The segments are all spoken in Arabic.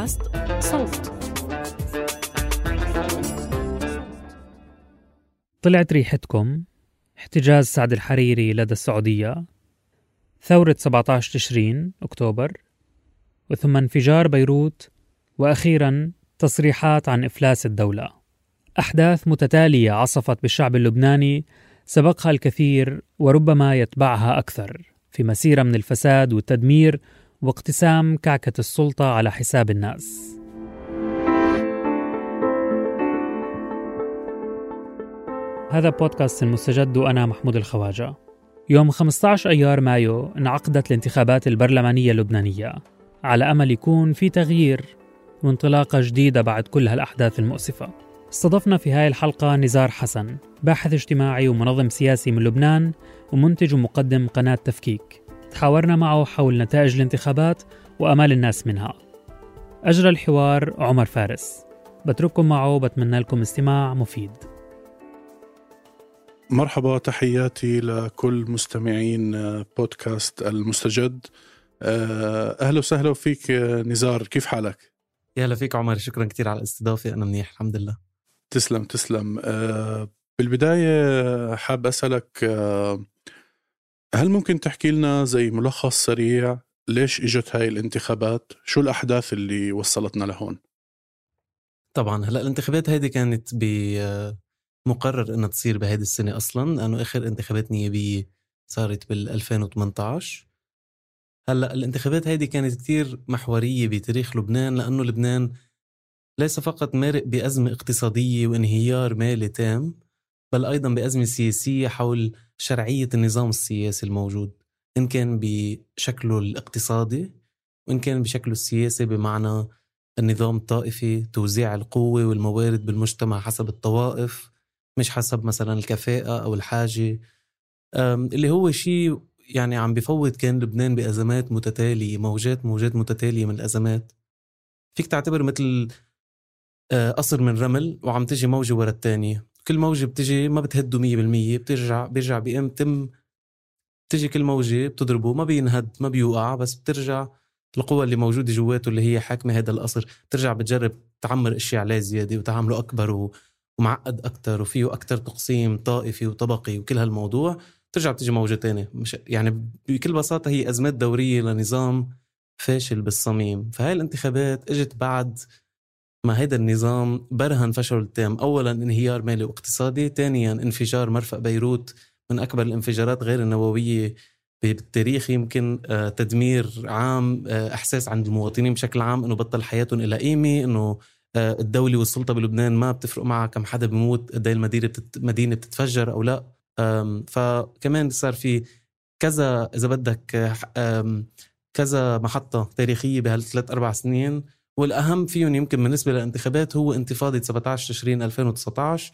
بودكاست صوت. طلعت ريحتكم. احتجاز سعد الحريري لدى السعودية. ثورة 17 تشرين أكتوبر. وثم انفجار بيروت. وأخيرا تصريحات عن إفلاس الدولة. أحداث متتالية عصفت بالشعب اللبناني. سبقها الكثير وربما يتبعها أكثر. في مسيرة من الفساد والتدمير واقتسام كعكة السلطة على حساب الناس. هذا بودكاست المستجد وأنا محمود الخواجة. يوم 15 أيار مايو انعقدت الانتخابات البرلمانية اللبنانية على أمل يكون في تغيير وانطلاقة جديدة بعد كل هالأحداث المؤسفة. استضفنا في هاي الحلقة نزار حسن باحث اجتماعي ومنظم سياسي من لبنان ومنتج ومقدم قناة تفكيك تحاورنا معه حول نتائج الانتخابات وأمال الناس منها. أجرى الحوار عمر فارس. بترككم معه وبتمنى لكم استماع مفيد. مرحبا تحياتي لكل مستمعين بودكاست المستجد. أهلا وسهلا فيك نزار. كيف حالك؟ يا هلا فيك عمر. شكرا كثير على الاستضافة. أنا منيح الحمد لله. تسلم تسلم. بالبداية حاب أسألك هل ممكن تحكي لنا زي ملخص سريع ليش إجت هاي الانتخابات؟ شو الأحداث اللي وصلتنا لهون؟ طبعا هلأ الانتخابات هذه كانت بمقرر إنها تصير بهذه السنة أصلا لأنه آخر انتخابات نيابية صارت بال 2018 هلأ الانتخابات هذه كانت كتير محورية بتاريخ لبنان لأنه لبنان ليس فقط مارق بأزمة اقتصادية وانهيار مالي تام بل أيضا بأزمة سياسية حول شرعية النظام السياسي الموجود إن كان بشكله الاقتصادي وإن كان بشكله السياسي بمعنى النظام الطائفي توزيع القوة والموارد بالمجتمع حسب الطوائف مش حسب مثلا الكفاءة أو الحاجة. اللي هو شيء يعني عم بفوت كان لبنان بأزمات متتالية موجات موجات متتالية من الأزمات. فيك تعتبر مثل قصر من رمل وعم تجي موجة ورا الثانية كل موجة بتجي ما بتهده 100% بترجع بيرجع بيقوم تم. بتجي كل موجة بتضربه ما بينهد ما بيوقع بس بترجع القوة اللي موجودة جواته اللي هي حاكمة هذا القصر. بترجع بتجرب تعمر أشياء عليه زيادة وتعمله أكبر ومعقد أكتر وفيه أكتر تقسيم طائفي وطبقي وكل هالموضوع. ترجع بتجي موجة تانية. مش يعني بكل بساطة هي أزمات دورية لنظام فاشل بالصميم. فهاي الانتخابات إجت بعد ما هيدا النظام برهن فشل التام أولا انهيار مالي واقتصادي ثانيا انفجار مرفأ بيروت من أكبر الانفجارات غير النووية بالتاريخ يمكن تدمير عام إحساس عند المواطنين بشكل عام إنه بطل حياتهم إلى قيمة إنه الدولة والسلطة بلبنان ما بتفرق معها كم حدا بموت قد المدينة بتت... مدينة بتتفجر أو لا. فكمان صار في كذا إذا بدك كذا محطة تاريخية بهالثلاث أربع سنين والأهم فيهم يمكن بالنسبة للانتخابات هو انتفاضة 17 تشرين 2019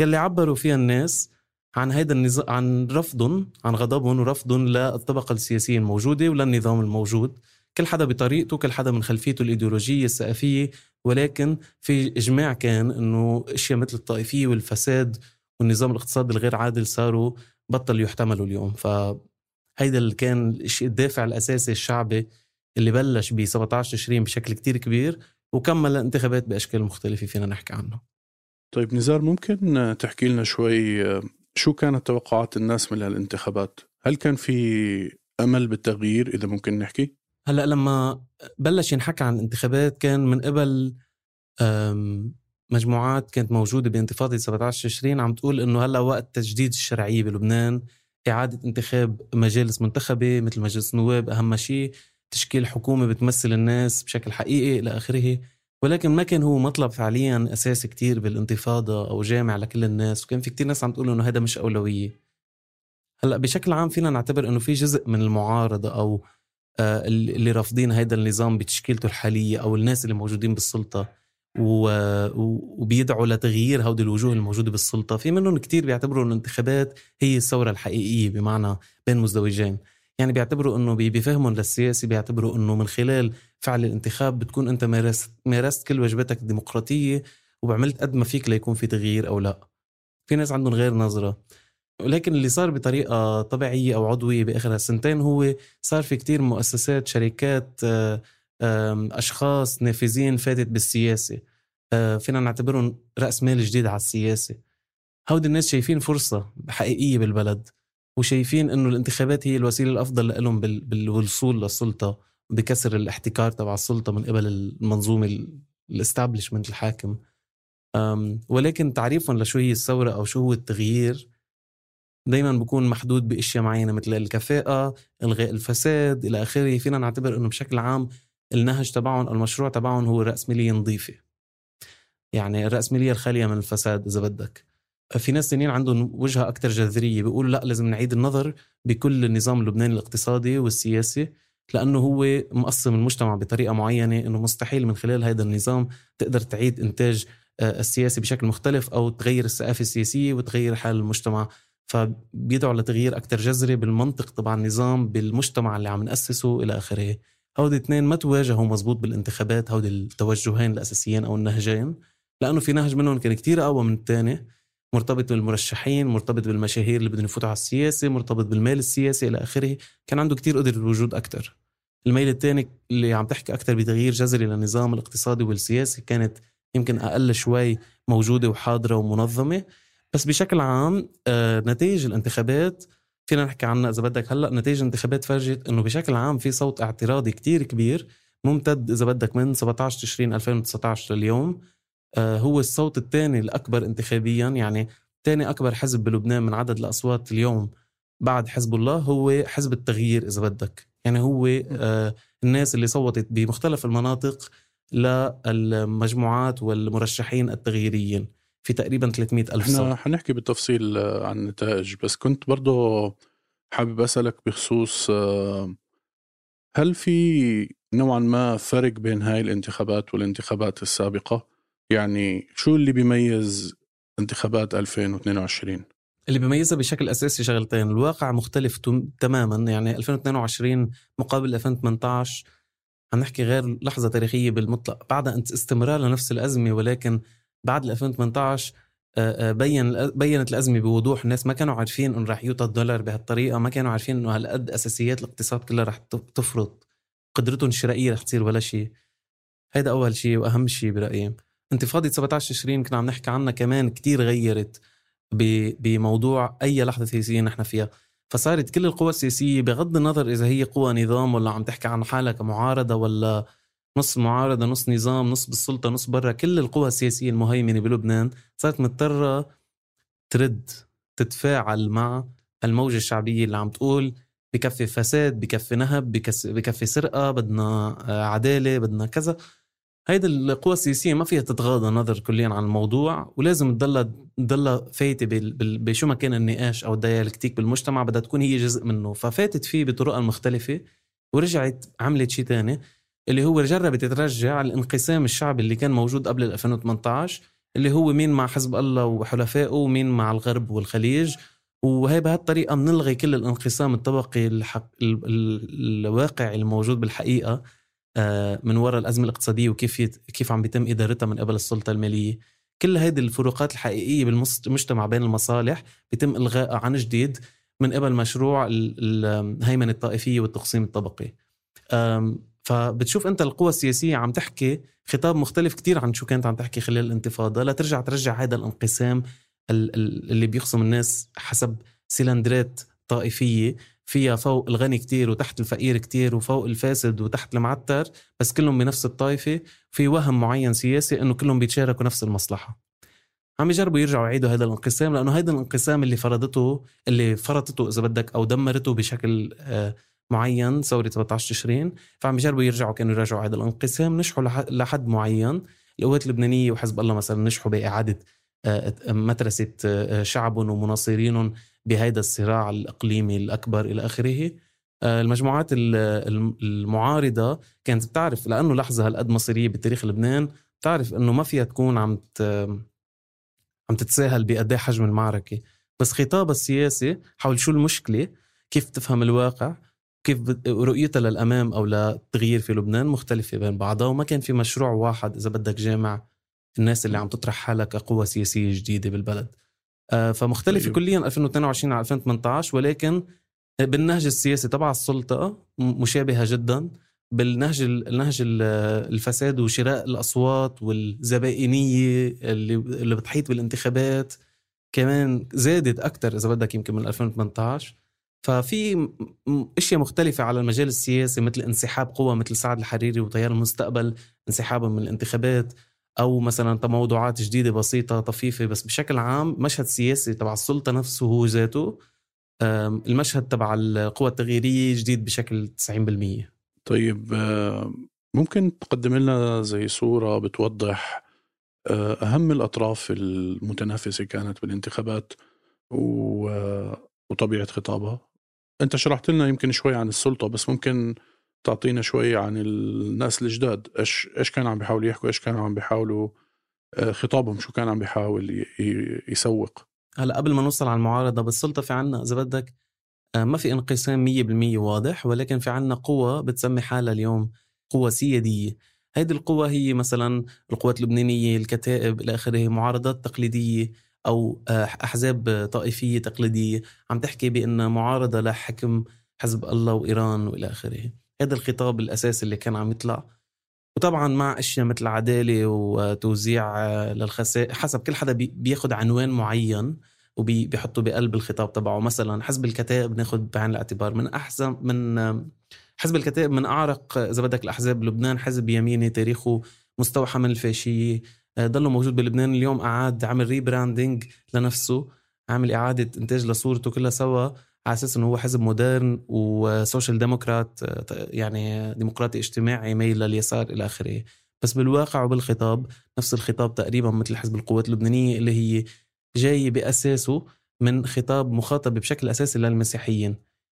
يلي عبروا فيها الناس عن هيدا النظام عن رفضهم عن غضبهم ورفضهم للطبقة السياسية الموجودة وللنظام الموجود. كل حدا بطريقته كل حدا من خلفيته الإيديولوجية الثقافيه ولكن في إجماع كان إنه إشياء مثل الطائفية والفساد والنظام الاقتصادي الغير عادل صاروا بطل يحتملوا اليوم. فهيدا اللي كان الدافع الأساسي الشعبي اللي بلش ب 17 تشرين بشكل كتير كبير وكمل الانتخابات بأشكال مختلفة فينا نحكي عنه طيب نزار ممكن تحكي لنا شوي شو كانت توقعات الناس من هالانتخابات؟ هل كان في أمل بالتغيير إذا ممكن نحكي؟ هلأ لما بلش ينحكى عن الانتخابات كان من قبل مجموعات كانت موجودة بانتفاضة 17 تشرين عم تقول إنه هلأ وقت تجديد الشرعية بلبنان إعادة انتخاب مجالس منتخبة مثل مجلس النواب أهم شيء تشكيل حكومة بتمثل الناس بشكل حقيقي إلى آخره. ولكن ما كان هو مطلب فعليا أساسي كتير بالانتفاضة أو جامع لكل الناس. وكان في كتير ناس عم تقول إنه هذا مش أولوية. هلأ بشكل عام فينا نعتبر إنه في جزء من المعارضة أو آه، اللي رافضين هذا النظام بتشكيلته الحالية أو الناس اللي موجودين بالسلطة. وبيدعوا لتغيير هودي الوجوه الموجودة بالسلطة. في منهم كتير بيعتبروا ان الانتخابات هي الثورة الحقيقية بمعنى بين مزدوجين. يعني بيعتبروا إنه بفهمهم للسياسي بيعتبروا إنه من خلال فعل الانتخاب بتكون أنت مارست مارست كل واجباتك الديمقراطيه وعملت قد ما فيك ليكون في تغيير أو لا. في ناس عندهم غير نظرة. ولكن اللي صار بطريقة طبيعية أو عضوية بآخر هالسنتين هو صار في كتير مؤسسات شركات آه أشخاص نافذين فاتت بالسياسة. آه، فينا نعتبرهم رأس مال جديد على السياسة. هودي الناس شايفين فرصة حقيقية بالبلد. وشايفين إنه الانتخابات هي الوسيلة الأفضل لهم بالوصول للسلطة بكسر الاحتكار تبع السلطة من قبل المنظومة الاستابلشمنت الحاكم. ولكن تعريفهم لشو هي الثورة أو شو هو التغيير دائما بكون محدود بأشياء معينة مثل الكفاءة إلغاء الفساد إلى آخره. فينا نعتبر إنه بشكل عام النهج تبعهم المشروع تبعهم هو الرأسمالية نظيفة يعني الرأسمالية الخالية من الفساد إذا بدك. في ناس تانيين عندهم وجهة أكثر جذرية بيقولوا لا لازم نعيد النظر بكل النظام اللبناني الاقتصادي والسياسي لأنه هو مقسم المجتمع بطريقة معينة أنه مستحيل من خلال هذا النظام تقدر تعيد إنتاج آه، السياسي بشكل مختلف أو تغير الثقافة السياسية وتغير حال المجتمع. فبيدعوا لتغيير أكثر جذري بالمنطق تبع النظام بالمجتمع اللي عم نأسسه إلى آخره. هودي اثنين ما تواجهوا مزبوط بالانتخابات هودي التوجهين الأساسيين أو النهجين لأنه في نهج منهم كان كتير أقوى من الثاني مرتبط بالمرشحين مرتبط بالمشاهير اللي بدهم يفوتوا على السياسة مرتبط بالمال السياسي إلى آخره. كان عنده كتير قدر الوجود أكثر الميل الثاني اللي عم تحكي أكثر بتغيير جذري للنظام الاقتصادي والسياسي كانت يمكن أقل شوي موجودة وحاضرة ومنظمة. بس بشكل عام آه نتائج الانتخابات فينا نحكي عنها إذا بدك هلأ نتائج الانتخابات فرجت إنه بشكل عام في صوت اعتراضي كتير كبير ممتد إذا بدك من 17 تشرين 2019 لليوم. هو الصوت الثاني الأكبر انتخابيا يعني ثاني أكبر حزب بلبنان من عدد الأصوات اليوم بعد حزب الله هو حزب التغيير إذا بدك. يعني هو آه الناس اللي صوتت بمختلف المناطق للمجموعات والمرشحين التغييريين في تقريبا 300 ألف صوت. إحنا حنحكي بالتفصيل عن النتائج. بس كنت برضه حابب أسألك بخصوص آه، هل في نوعا ما فرق بين هاي الانتخابات والانتخابات السابقة؟ يعني شو اللي بيميز انتخابات 2022 اللي بيميزها بشكل أساسي شغلتين الواقع مختلف تماما يعني 2022 مقابل 2018 عم نحكي غير لحظة تاريخية بالمطلق بعد استمرار لنفس الأزمة ولكن بعد 2018 آه، آه، بين بينت الأزمة بوضوح الناس ما كانوا عارفين إنه رح يوطى الدولار بهالطريقة ما كانوا عارفين إنه هالقد اساسيات الاقتصاد كلها رح تفرط قدرتهم الشرائية رح تصير ولا شيء. هيدا أول شيء وأهم شيء برأيي. انتفاضة 17 تشرين كنا عم نحكي عنها كمان كتير غيرت بموضوع أي لحظة سياسية نحن فيها. فصارت كل القوى السياسية بغض النظر إذا هي قوى نظام ولا عم تحكي عن حالها كمعارضة ولا نص معارضة نص نظام نص بالسلطة نص برا كل القوى السياسية المهيمنة بلبنان صارت مضطرة ترد تتفاعل مع الموجة الشعبية اللي عم تقول بكفي فساد بكفي نهب بكفي سرقة بدنا آه، عدالة بدنا كذا. هيدا القوى السياسية ما فيها تتغاضى نظر كليا عن الموضوع ولازم تضلها تضلها فايتة بشو ما كان النقاش أو الديالكتيك بالمجتمع بدها تكون هي جزء منه. ففاتت فيه بطرقها المختلفة ورجعت عملت شيء تاني اللي هو جربت ترجع الانقسام الشعبي اللي كان موجود قبل 2018 اللي هو مين مع حزب الله وحلفائه ومين مع الغرب والخليج. وهي بهالطريقة بنلغي كل الانقسام الطبقي الحق الواقعي الموجود بالحقيقة. من وراء الأزمة الاقتصادية وكيف كيف عم بيتم إدارتها من قبل السلطة المالية. كل هذه الفروقات الحقيقية بالمجتمع بين المصالح بيتم الغائها عن جديد من قبل مشروع الهيمنة الطائفية والتقسيم الطبقي. فبتشوف أنت القوى السياسية عم تحكي خطاب مختلف كتير عن شو كانت عم تحكي خلال الانتفاضة. لترجع ترجع هذا الانقسام ال- ال- اللي بيخصم الناس حسب سلندرات طائفية. فيها فوق الغني كتير وتحت الفقير كتير وفوق الفاسد وتحت المعتر بس كلهم بنفس الطائفة في وهم معين سياسي إنه كلهم بيتشاركوا نفس المصلحة. عم يجربوا يرجعوا يعيدوا هذا الانقسام لأنه هذا الانقسام اللي فرضته اللي فرضته إذا بدك أو دمرته بشكل آه، معين ثورة 17 تشرين فعم يجربوا يرجعوا كانوا يراجعوا هذا الانقسام نجحوا لح- لحد معين. القوات اللبنانية وحزب الله مثلا نجحوا بإعادة آه، مدرسة آه، شعبهم ومناصرينهم بهذا الصراع الإقليمي الأكبر إلى آخره. آه، المجموعات ال- الم- المعارضة كانت بتعرف لأنه لحظة هالقد مصيرية بتاريخ لبنان بتعرف أنه ما فيها تكون عم عم تتساهل بقد إيه حجم المعركة. بس خطابها السياسي حول شو المشكلة كيف تفهم الواقع كيف رؤيتها للأمام أو للتغيير في لبنان مختلفة بين بعضها وما كان في مشروع واحد إذا بدك جامع الناس اللي عم تطرح حالها كقوة سياسية جديدة بالبلد. فمختلفة طيب. كليا 2022 على 2018 ولكن بالنهج السياسي تبع السلطة مشابهة جدا بالنهج ال- النهج ال- الفساد وشراء الأصوات والزبائنية اللي اللي بتحيط بالانتخابات كمان زادت أكثر إذا بدك يمكن من 2018 ففي أشياء مختلفة على المجال السياسي مثل انسحاب قوى مثل سعد الحريري وتيار المستقبل انسحابهم من الانتخابات أو مثلا تموضعات جديدة بسيطة طفيفة بس بشكل عام مشهد سياسي تبع السلطة نفسه هو ذاته المشهد تبع القوى التغييرية جديد بشكل 90% طيب ممكن تقدم لنا زي صورة بتوضح آه، أهم الأطراف المتنافسة كانت بالانتخابات آه، وطبيعة خطابها؟ أنت شرحت لنا يمكن شوي عن السلطة بس ممكن تعطينا شوي عن الناس الجداد. إيش إيش كانوا عم بيحاولوا يحكوا؟ إيش كانوا عم بيحاولوا آه، خطابهم؟ شو كان عم بيحاول يسوق؟ هلا قبل ما نوصل على المعارضة بالسلطه في عنا إذا بدك آه، ما في انقسام 100% واضح ولكن في عنا قوة بتسمي حالها اليوم قوة سيادية. هيدي القوة هي مثلا القوات اللبنانية الكتائب إلى آخره معارضات تقليدية أو آه، أحزاب طائفية تقليدية. عم تحكي بأن معارضة لحكم حزب الله وإيران وإلى آخره. هذا الخطاب الأساسي اللي كان عم يطلع. وطبعا مع أشياء مثل عداله وتوزيع للخسائر حسب كل حدا بي- بياخد عنوان معين وبيحطه بقلب الخطاب تبعه. مثلا حزب الكتائب ناخد بعين الاعتبار. من احسن من حزب الكتائب من أعرق إذا بدك الأحزاب بلبنان حزب يميني تاريخه مستوحى من الفاشية. آه، ضله موجود بلبنان. اليوم أعاد عمل rebranding لنفسه عامل إعادة إنتاج لصورته كلها سوا. على أساس انه هو حزب modern و social democrat يعني ديمقراطي اجتماعي ميل لليسار إلى آخره. بس بالواقع وبالخطاب نفس الخطاب تقريبا مثل حزب القوات اللبنانية اللي هي جاي بأساسه من خطاب مخاطب بشكل أساسي للمسيحيين.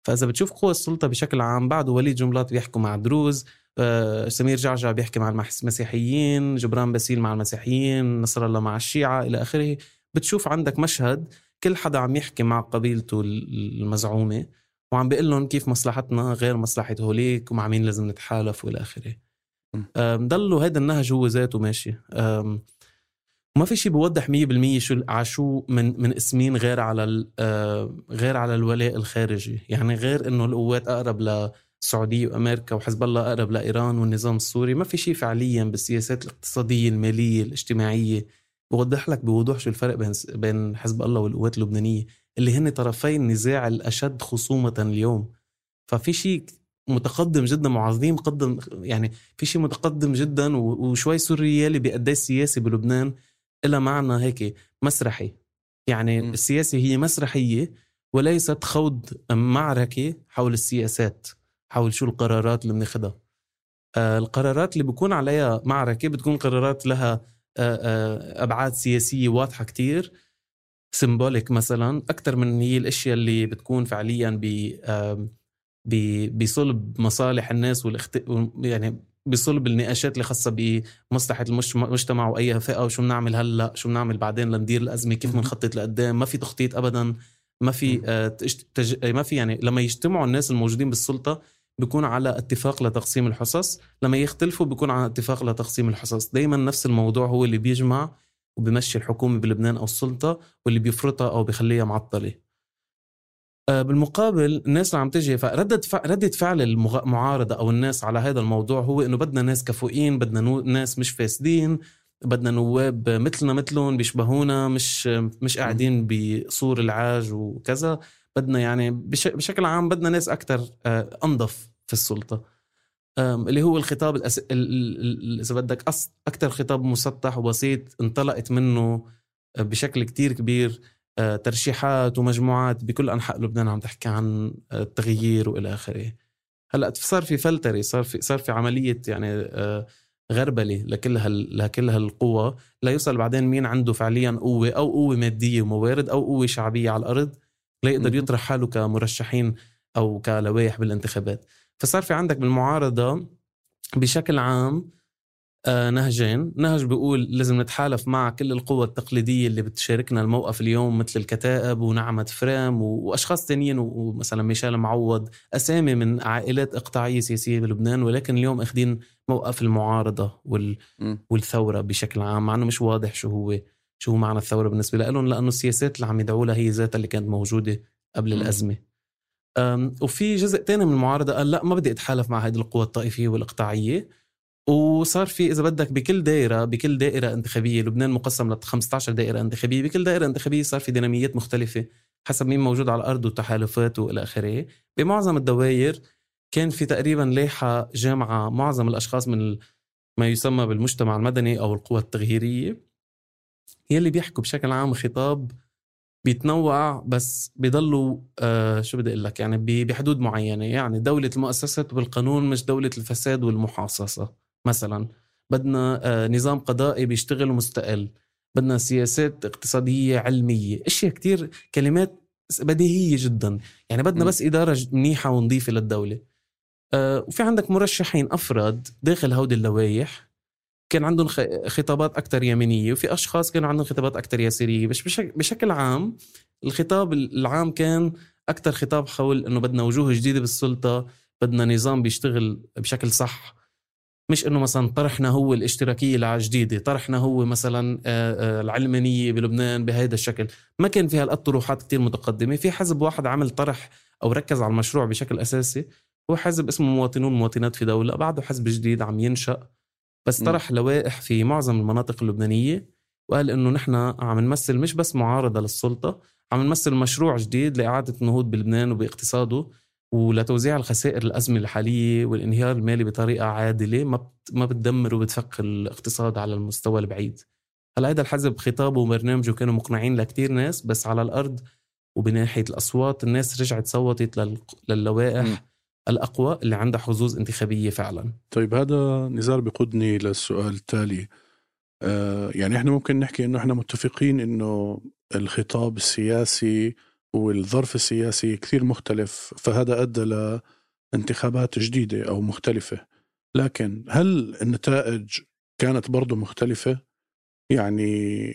فإذا بتشوف قوى السلطة بشكل عام بعده وليد جملات بيحكوا مع دروز آه، سمير جعجع بيحكي مع المسيحيين جبران باسيل مع المسيحيين نصر الله مع الشيعة إلى آخره. بتشوف عندك مشهد كل حدا عم يحكي مع قبيلته المزعومة وعم بيقول لهم كيف مصلحتنا غير مصلحة هوليك ومع مين لازم نتحالف والى آخره. ضلوا هذا النهج هو ذاته ماشي. وما في شيء بوضح 100% شو على شو من من اسمين غير على غير على الولاء الخارجي. يعني غير إنه القوات أقرب للسعوديه وأمريكا وحزب الله أقرب لإيران والنظام السوري. ما في شيء فعليا بالسياسات الاقتصادية المالية الاجتماعية بوضح لك بوضوح شو الفرق بين بين حزب الله والقوات اللبنانية اللي هن طرفي النزاع الأشد خصومة اليوم. ففي شيء متقدم جدا معظم مقدم يعني في شيء متقدم جدا وشوي سوريالي بقد السياسي بلبنان إلى معنى هيك مسرحي. يعني م. السياسة هي مسرحية وليست خوض معركة حول السياسات حول شو القرارات اللي بناخدها. آه، القرارات اللي بيكون عليها معركة بتكون قرارات لها آه، آه، أبعاد سياسية واضحة كتير. سيمبوليك مثلا أكثر من هي الأشياء اللي بتكون فعليا ب بصلب مصالح الناس والاخت... يعني بصلب النقاشات اللي خاصة بمصلحة المجتمع- وأي فئة وشو بنعمل هلأ شو بنعمل بعدين لندير الأزمة كيف بنخطط لقدام ما في تخطيط أبدا ما في آه، تج- ما في يعني لما يجتمعوا الناس الموجودين بالسلطة بيكون على اتفاق لتقسيم الحصص. لما يختلفوا بيكون على اتفاق لتقسيم الحصص. دايما نفس الموضوع هو اللي بيجمع وبيمشي الحكومة بلبنان أو السلطة واللي بيفرطها أو بيخليها معطلة. آه، بالمقابل الناس اللي عم تجي فردة ردة فعل المعارضة أو الناس على هذا الموضوع هو إنه بدنا ناس كفؤين بدنا ناس مش فاسدين بدنا نواب مثلنا مثلهم بيشبهونا مش مش قاعدين بصور العاج وكذا. بدنا يعني بشكل عام بدنا ناس أكثر أنظف في السلطة. اللي هو الخطاب الأس... إذا بدك أكثر خطاب مسطح وبسيط انطلقت منه بشكل كتير كبير آه، ترشيحات ومجموعات بكل أنحاء لبنان عم تحكي عن التغيير وإلى آخره. هلأ صار في فلتره صار في صار في عملية يعني آه، غربلة لكل هال لكل هالقوى. ليوصل بعدين مين عنده فعليا قوة أو قوة مادية وموارد أو قوة شعبية على الأرض. ليقدر يطرح حاله كمرشحين أو كلوائح بالانتخابات. فصار في عندك بالمعارضة بشكل عام آه نهجين. نهج بيقول لازم نتحالف مع كل القوى التقليدية اللي بتشاركنا الموقف اليوم مثل الكتائب ونعمة فريم وأشخاص تانيين ومثلا ميشيل معوض أسامي من عائلات إقطاعية سياسية بلبنان ولكن اليوم أخذين موقف المعارضة وال... والثورة بشكل عام مع أنه مش واضح شو هو. شو معنى الثورة بالنسبة لهم لأنه السياسات اللي عم يدعوا لها هي ذاتها اللي كانت موجودة قبل م. الأزمة. وفي جزء تاني من المعارضة قال لا ما بدي أتحالف مع هذه القوى الطائفية والإقطاعية. وصار في إذا بدك بكل دائرة بكل دائرة انتخابية لبنان مقسم ل 15 دائرة انتخابية بكل دائرة انتخابية صار في ديناميات مختلفة حسب مين موجود على الأرض وتحالفاته وإلى آخره. بمعظم الدوائر كان في تقريبا لائحه جامعة معظم الأشخاص من ما يسمى بالمجتمع المدني أو القوى التغييرية. يلي بيحكوا بشكل عام خطاب بيتنوع بس بيضلوا آه شو بدي أقول لك يعني بحدود معينة. يعني دولة المؤسسات بالقانون مش دولة الفساد والمحاصصة مثلا. بدنا آه، نظام قضائي بيشتغل مستقل. بدنا سياسات اقتصادية علمية. أشياء كتير كلمات بديهية جدا. يعني بدنا بس إدارة منيحة ونظيفة للدولة. آه، وفي عندك مرشحين أفراد داخل هودي اللوائح. كان عندهم خطابات أكثر يمينية وفي أشخاص كانوا عندهم خطابات أكثر يسارية بس بشكل عام الخطاب العام كان أكثر خطاب حول أنه بدنا وجوه جديدة بالسلطة بدنا نظام بيشتغل بشكل صح. مش إنه مثلا طرحنا هو الاشتراكية الجديده طرحنا هو مثلا آه، آه، العلمانية بلبنان بهذا الشكل. ما كان في هالقد طروحات كتير متقدمة. في حزب واحد عمل طرح أو ركز على المشروع بشكل أساسي هو حزب اسمه مواطنون مواطنات في دولة بعده حزب جديد عم ينشأ. بس طرح لوائح في معظم المناطق اللبنانية وقال إنه نحن عم نمثل مش بس معارضة للسلطة عم نمثل مشروع جديد لإعادة النهوض بلبنان وباقتصاده ولتوزيع الخسائر الأزمة الحالية والانهيار المالي بطريقة عادلة ما ما بتدمر وبتفك الاقتصاد على المستوى البعيد. هلأ هذا الحزب خطابه وبرنامجه كانوا مقنعين لكتير ناس بس على الأرض وبناحية الأصوات الناس رجعت صوتت للوائح م. الأقوى اللي عندها حظوظ انتخابية فعلا. طيب هذا نزار بقودني للسؤال التالي. آه يعني إحنا ممكن نحكي إنه إحنا متفقين إنه الخطاب السياسي والظرف السياسي كثير مختلف فهذا أدى لانتخابات جديدة أو مختلفة. لكن هل النتائج كانت برضو مختلفة؟ يعني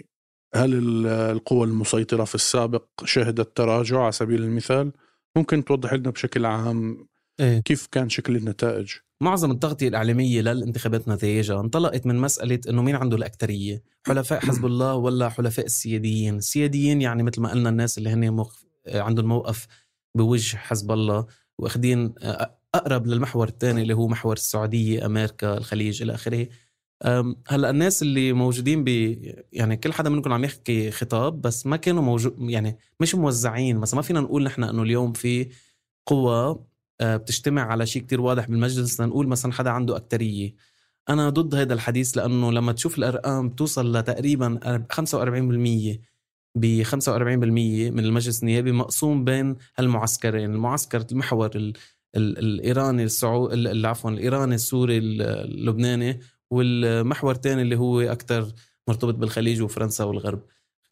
هل القوى المسيطرة في السابق شهدت تراجع على سبيل المثال؟ ممكن توضح لنا بشكل عام إيه؟ كيف كان شكل النتائج؟ معظم التغطية الإعلامية للانتخابات نتائجها انطلقت من مسألة إنه مين عنده الأكترية حلفاء حزب الله ولا حلفاء السياديين؟ السياديين يعني مثل ما قلنا الناس اللي هن مخ... عندهم موقف بوجه حزب الله واخدين أقرب للمحور الثاني اللي هو محور السعودية أمريكا الخليج إلى آخره. هلأ الناس اللي موجودين ب يعني كل حدا منكم عم يحكي خطاب بس ما كانوا موجود يعني مش موزعين مثلا ما فينا نقول نحن إنه اليوم في قوى آه، بتجتمع على شيء كتير واضح بالمجلس لنقول مثلا حدا عنده أكترية. أنا ضد هذا الحديث لأنه لما تشوف الأرقام توصل لتقريبا 45% ب 45% من المجلس النيابي مقسوم بين هالمعسكرين المعسكر المحور ال ال الإيراني السعودي عفوا الإيراني السوري اللبناني والمحور الثاني اللي هو أكثر مرتبط بالخليج وفرنسا والغرب.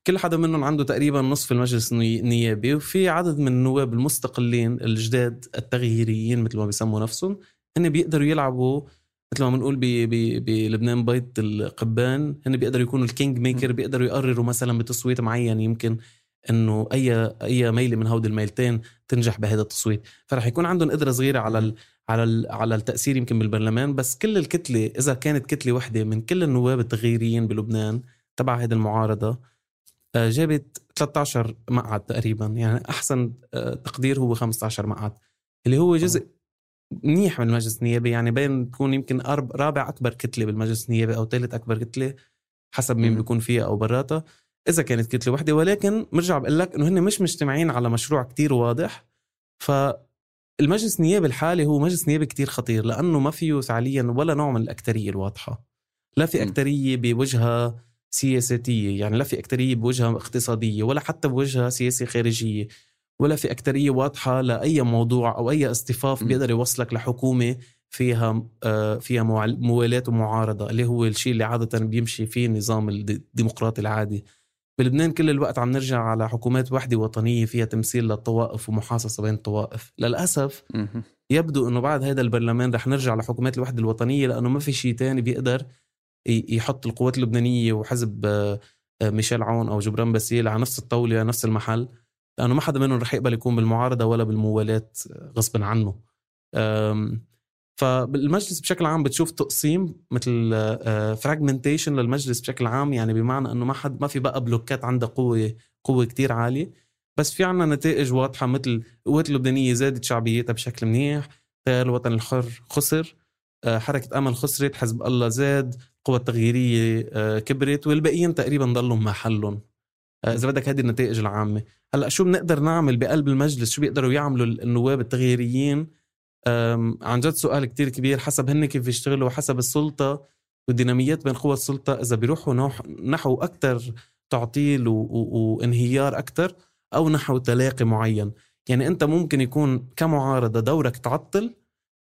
كل حدا منهم عنده تقريبا نصف المجلس النيابي وفي عدد من النواب المستقلين الجداد التغييريين مثل ما بيسموا نفسهم. هن بيقدروا يلعبوا مثل ما بنقول بلبنان بيت القبان. هن بيقدروا يكونوا ال king maker بيقدروا يقرروا مثلا بتصويت معين يمكن إنه اي أي ميلة من هودي الميلتين تنجح بهذا التصويت. فرح يكون عندهم قدرة صغيرة على ال على ال على التأثير يمكن بالبرلمان. بس كل الكتلة إذا كانت كتلة وحدة من كل النواب التغييريين بلبنان تبع هذه المعارضة جابت 13 مقعد تقريبا. يعني أحسن آه، تقدير هو 15 مقعد اللي هو جزء منيح من المجلس النيابي. يعني بين تكون يمكن رابع أكبر كتلة بالمجلس النيابي أو ثالث أكبر كتلة حسب مين. بيكون فيها أو براتها إذا كانت كتلة وحدة. ولكن برجع بقول لك إنه هن مش مجتمعين على مشروع كتير واضح. فالمجلس النيابي الحالي هو مجلس نيابي كتير خطير لأنه ما فيه فعليا ولا نوع من الأكترية الواضحة. لا في. أكترية بوجهه سياساتية يعني لا في أكترية بوجهة اقتصادية ولا حتى بوجهة سياسية خارجية ولا في أكترية واضحة لأي موضوع أو أي اصطفاف. بيقدر يوصلك لحكومة فيها آه، فيها موال- موالاه ومعارضة اللي هو الشيء اللي عادة بيمشي فيه النظام الديمقراطي العادي بلبنان كل الوقت عم نرجع على حكومات وحدة وطنية فيها تمثيل للطوائف ومحاصصة بين الطوائف للأسف مهم. يبدو إنه بعد هذا البرلمان رح نرجع لحكومات الوحدة الوطنية لأنه ما في شيء تاني بيقدر يحط القوات اللبنانية وحزب آه، آه، ميشيل عون أو جبران باسيل على نفس الطاولة على نفس المحل لأنه ما حدا منهم رح يقبل يكون بالمعارضة ولا بالموالاه آه، غصبا عنه. فالمجلس بشكل عام بتشوف تقسيم مثل fragmentation للمجلس بشكل عام يعني بمعنى إنه ما حد ما في بقى بلوكات عندها قوة قوة كتير عالية. بس في عنا نتائج واضحة مثل القوات اللبنانية زادت شعبيتها بشكل منيح تيار الوطن الحر خسر حركة أمل خسرت حزب الله زاد القوى التغييريه آه، كبرت والباقيين تقريبا ضلوا محلهم. آه، إذا بدك هذه النتائج العامة. هلأ شو بنقدر نعمل بقلب المجلس؟ شو بيقدروا يعملوا النواب التغييريين؟ عن جد سؤال كتير كبير حسب هن كيف يشتغلوا وحسب السلطة والديناميات بين قوى السلطة إذا بيروحوا نحو أكتر تعطيل وانهيار أكتر أو نحو تلاقي معين. يعني أنت ممكن يكون كمعارضة دورك تعطل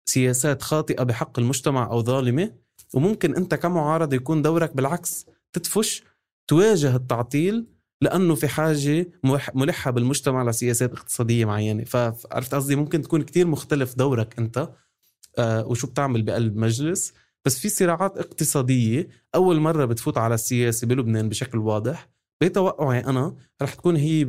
سياسات خاطئة بحق المجتمع أو ظالمة وممكن أنت كمعارضة يكون دورك بالعكس تدفش تواجه التعطيل لأنه في حاجة ملح- ملحة بالمجتمع لسياسات اقتصادية معينة. فعرفت قصدي؟ ممكن تكون كتير مختلف دورك أنت آه وشو بتعمل بقلب مجلس. بس في صراعات اقتصادية أول مرة بتفوت على السياسة بلبنان بشكل واضح بتوقعي أنا رح تكون هي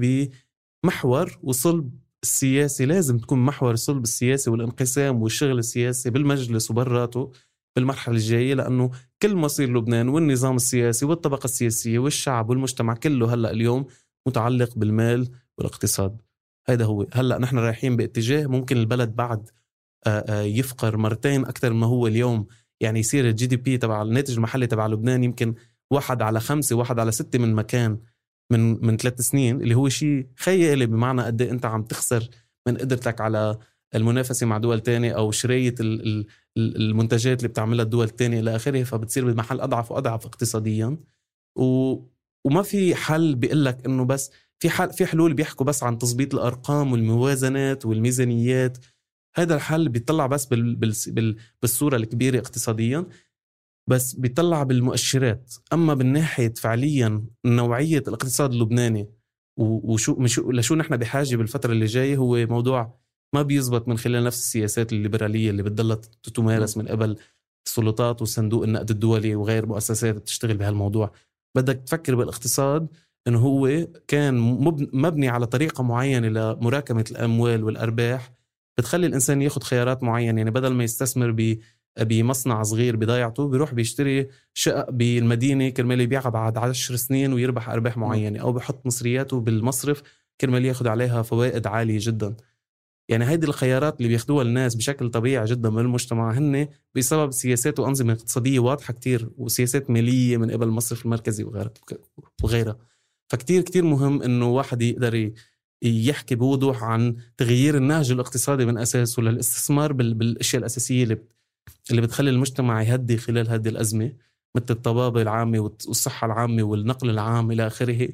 بمحور وصلب السياسي لازم تكون محور صلب السياسي والانقسام والشغل السياسي بالمجلس وبراته بالمرحلة الجاية لأنه كل مصير لبنان والنظام السياسي والطبقة السياسية والشعب والمجتمع كله هلأ اليوم متعلق بالمال والاقتصاد. هذا هو. هلأ نحن رايحين باتجاه ممكن البلد بعد آه، آه، يفقر مرتين أكثر ما هو اليوم. يعني يصير الجي دي بي تبع الناتج المحلي تبع لبنان يمكن واحد على خمسة واحد على ستة من مكان من من ثلاث سنين اللي هو شيء خيالي بمعنى قد إيه أنت عم تخسر من قدرتك على المنافسة مع دول تانية أو ال- المنتجات اللي بتعملها الدول التانية إلى آخره فبتصير بمحل أضعف وأضعف اقتصاديا. و وما في حل بيقول لك إنه بس في حل في حلول بيحكوا بس عن تظبيط الأرقام والموازنات والميزانيات. هذا الحل بيطلع بس بال بال بال بالصورة الكبيرة اقتصاديا بس بيطلع بالمؤشرات. أما بالناحيه فعليا نوعية الاقتصاد اللبناني وشو مشو لشو نحن بحاجة بالفترة اللي جاية هو موضوع ما بيزبط من خلال نفس السياسات الليبرالية اللي بتضلها تمارس من قبل السلطات وصندوق النقد الدولي وغير مؤسسات بتشتغل بهالموضوع. بدك تفكر بالاقتصاد انه هو كان مبن- مبني على طريقة معينة لمراكمة الأموال والأرباح. بتخلي الإنسان ياخذ خيارات معينة يعني بدل ما يستثمر ب بمصنع صغير بضيعته بيروح بيشتري شقق بالمدينة كرمال يبيعها بعد عشر سنين ويربح أرباح معينة أو بحط مصرياته بالمصرف كرمال ياخذ عليها فوائد عالية جدا. يعني هيدي الخيارات اللي بياخدوها الناس بشكل طبيعي جدا من المجتمع هن بسبب سياسات وأنظمة اقتصادية واضحة كتير وسياسات مالية من قبل المصرف المركزي وغيرها وغيرها. فكتير كتير مهم إنه واحد يقدر يحكي بوضوح عن تغيير النهج الاقتصادي من أساسه للاستثمار بال- بالأشياء الأساسية اللي اللي بتخلي المجتمع يهدي خلال هذه الأزمة مثل الطبابة العامة والصحة العامة والنقل العام إلى آخره.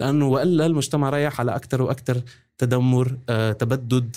لأنه وإلا المجتمع رايح على أكثر وأكثر تدمر آه، تبدد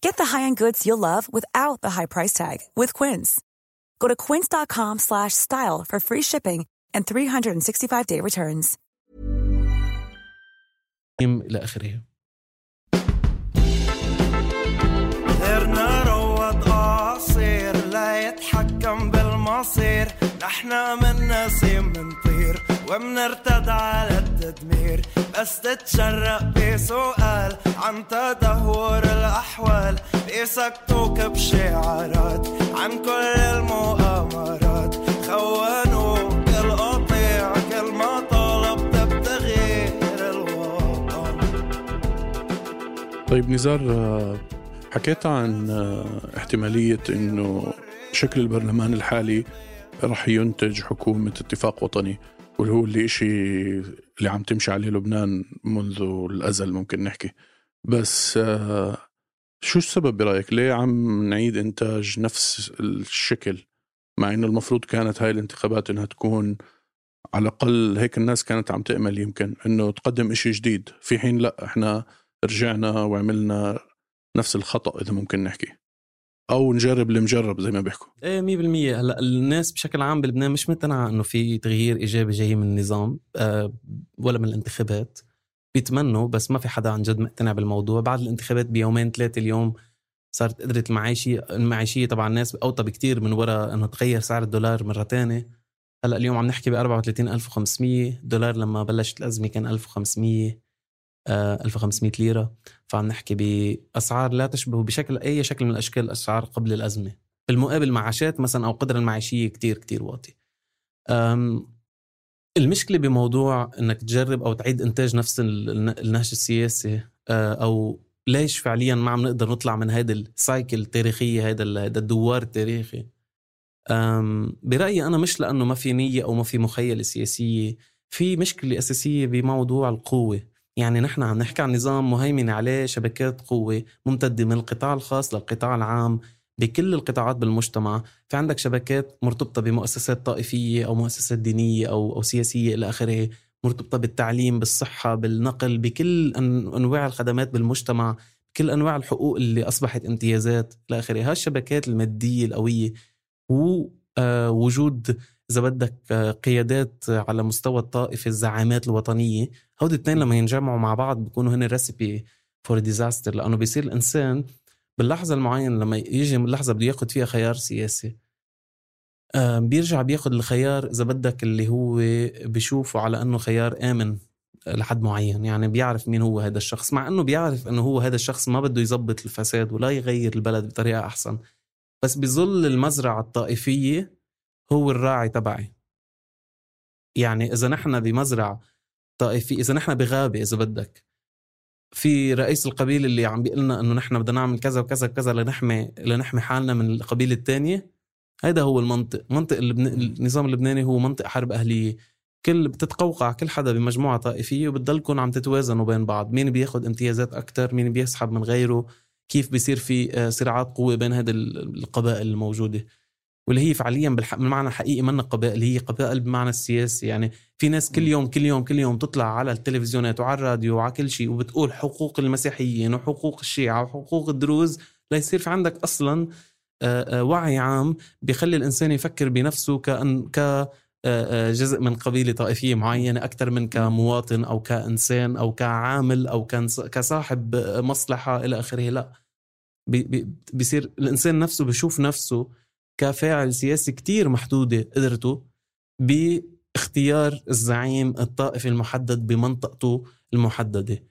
Get the high-end goods you'll love without the high price tag with Quince. Go to quince.com slash style for free shipping and 365-day returns. إلى آخره غيرنا روض قصير لا يتحكم بالمصير نحنا من نسيم منطير ومنرتد على التدمير بس تتشرق بسؤال عن تدهور الأحوال بيسكتوك بشعارات عن كل المؤامرات. خونوك القطيع. كل ما طلبت بتغيير الوطن طيب نزار آه، حكيت عن آه، احتمالية إنه شكل البرلمان الحالي رح ينتج حكومة اتفاق وطني واللي هو اللي إشي اللي عم تمشي عليه لبنان منذ الأزل ممكن نحكي. بس آه، شو السبب برأيك؟ ليه عم نعيد إنتاج نفس الشكل؟ مع إنه المفروض كانت هاي الانتخابات إنها تكون على الأقل هيك الناس كانت عم تأمل يمكن إنه تقدم إشي جديد. في حين لا إحنا رجعنا وعملنا نفس الخطأ إذا ممكن نحكي. أو نجرب اللي مجرب زي ما بيحكوا. إيه 100% هلأ الناس بشكل عام بلبنان مش مقتنعة إنه في تغيير إيجابي جاي من النظام آه، ولا من الانتخابات. بيتمنوا بس ما في حدا عن جد مقتنع بالموضوع. بعد الانتخابات بيومين ثلاثة اليوم صارت قدرة المعيشية المعيشية طبعا الناس أوطى بكتير من وراء أنه تغير سعر الدولار مرة تانية. هلأ اليوم عم نحكي ب 34500 دولار لما بلشت الأزمة كان 1500 1500 آه، ليرة. فعم نحكي بأسعار لا تشبه بشكل أي شكل من الأشكال الأسعار قبل الأزمة. بالمقابل معاشات مثلا أو قدره المعيشية كتير كتير واطي. المشكلة بموضوع إنك تجرب أو تعيد إنتاج نفس النهج السياسي آه، أو ليش فعليا ما عم نقدر نطلع من هذا السايكل التاريخيه هذا الدوار التاريخي. برأيي أنا مش لأنه ما في نية أو ما في مخيلة سياسية في مشكلة أساسية بموضوع القوة. يعني نحن عم نحكي عن نظام مهيمن عليه شبكات قوة ممتدة من القطاع الخاص للقطاع العام. بكل القطاعات بالمجتمع. في عندك شبكات مرتبطة بمؤسسات طائفية أو مؤسسات دينية أو, أو سياسية إلى آخره مرتبطة بالتعليم بالصحة بالنقل بكل أنواع الخدمات بالمجتمع كل أنواع الحقوق اللي أصبحت امتيازات إلى آخره. هالشبكات المادية القوية ووجود آه، إذا بدك آه، قيادات على مستوى الطائفة الزعامات الوطنية. هودي الاثنين لما ينجمعوا مع بعض بيكونوا هن recipe for disaster لأنه بيصير الإنسان باللحظة المعينة لما يجي اللحظه بده ياخذ فيها خيار سياسي بيرجع بياخذ الخيار إذا بدك اللي هو بشوفه على إنه خيار آمن لحد معين يعني بيعرف مين هو هذا الشخص مع إنه بيعرف إنه هو هذا الشخص ما بده يزبط الفساد ولا يغير البلد بطريقة أحسن بس بظل المزرعة الطائفية هو الراعي تبعي. يعني إذا نحن بمزرعة طائفي إذا نحن بغابة إذا بدك في رئيس القبيلة اللي عم بيقول لنا إنه نحن بدنا نعمل كذا وكذا وكذا لنحمي لنحمي حالنا من القبيلة الثانية هذا هو المنطق. منطق اللبن... النظام اللبناني هو منطق حرب أهلية. كل بتتقوقع كل حدا بمجموعة طائفية وبتضلكم عم تتوازنوا بين بعض. مين بياخذ امتيازات أكثر مين بيسحب من غيره؟ كيف بيصير في آه، صراعات قوة بين هذه القبائل الموجودة؟ واللي هي فعليا بالمعنى الحقيقي منا قبائل هي قبائل بمعنى السياسي. يعني في ناس كل يوم كل يوم كل يوم تطلع على التلفزيونات وعلى الراديو وعلى كل شيء وبتقول حقوق المسيحيين وحقوق الشيعة وحقوق الدروز ليصير في عندك أصلا وعي عام بيخلي الإنسان يفكر بنفسه كأن ك جزء من قبيلة طائفية معينة أكثر من كمواطن أو كإنسان أو كعامل أو كصاحب مصلحة إلى آخره. لا بيصير الإنسان نفسه بشوف نفسه كفاعل سياسي كتير محدودة قدرته باختيار الزعيم الطائفي المحدد بمنطقته المحددة.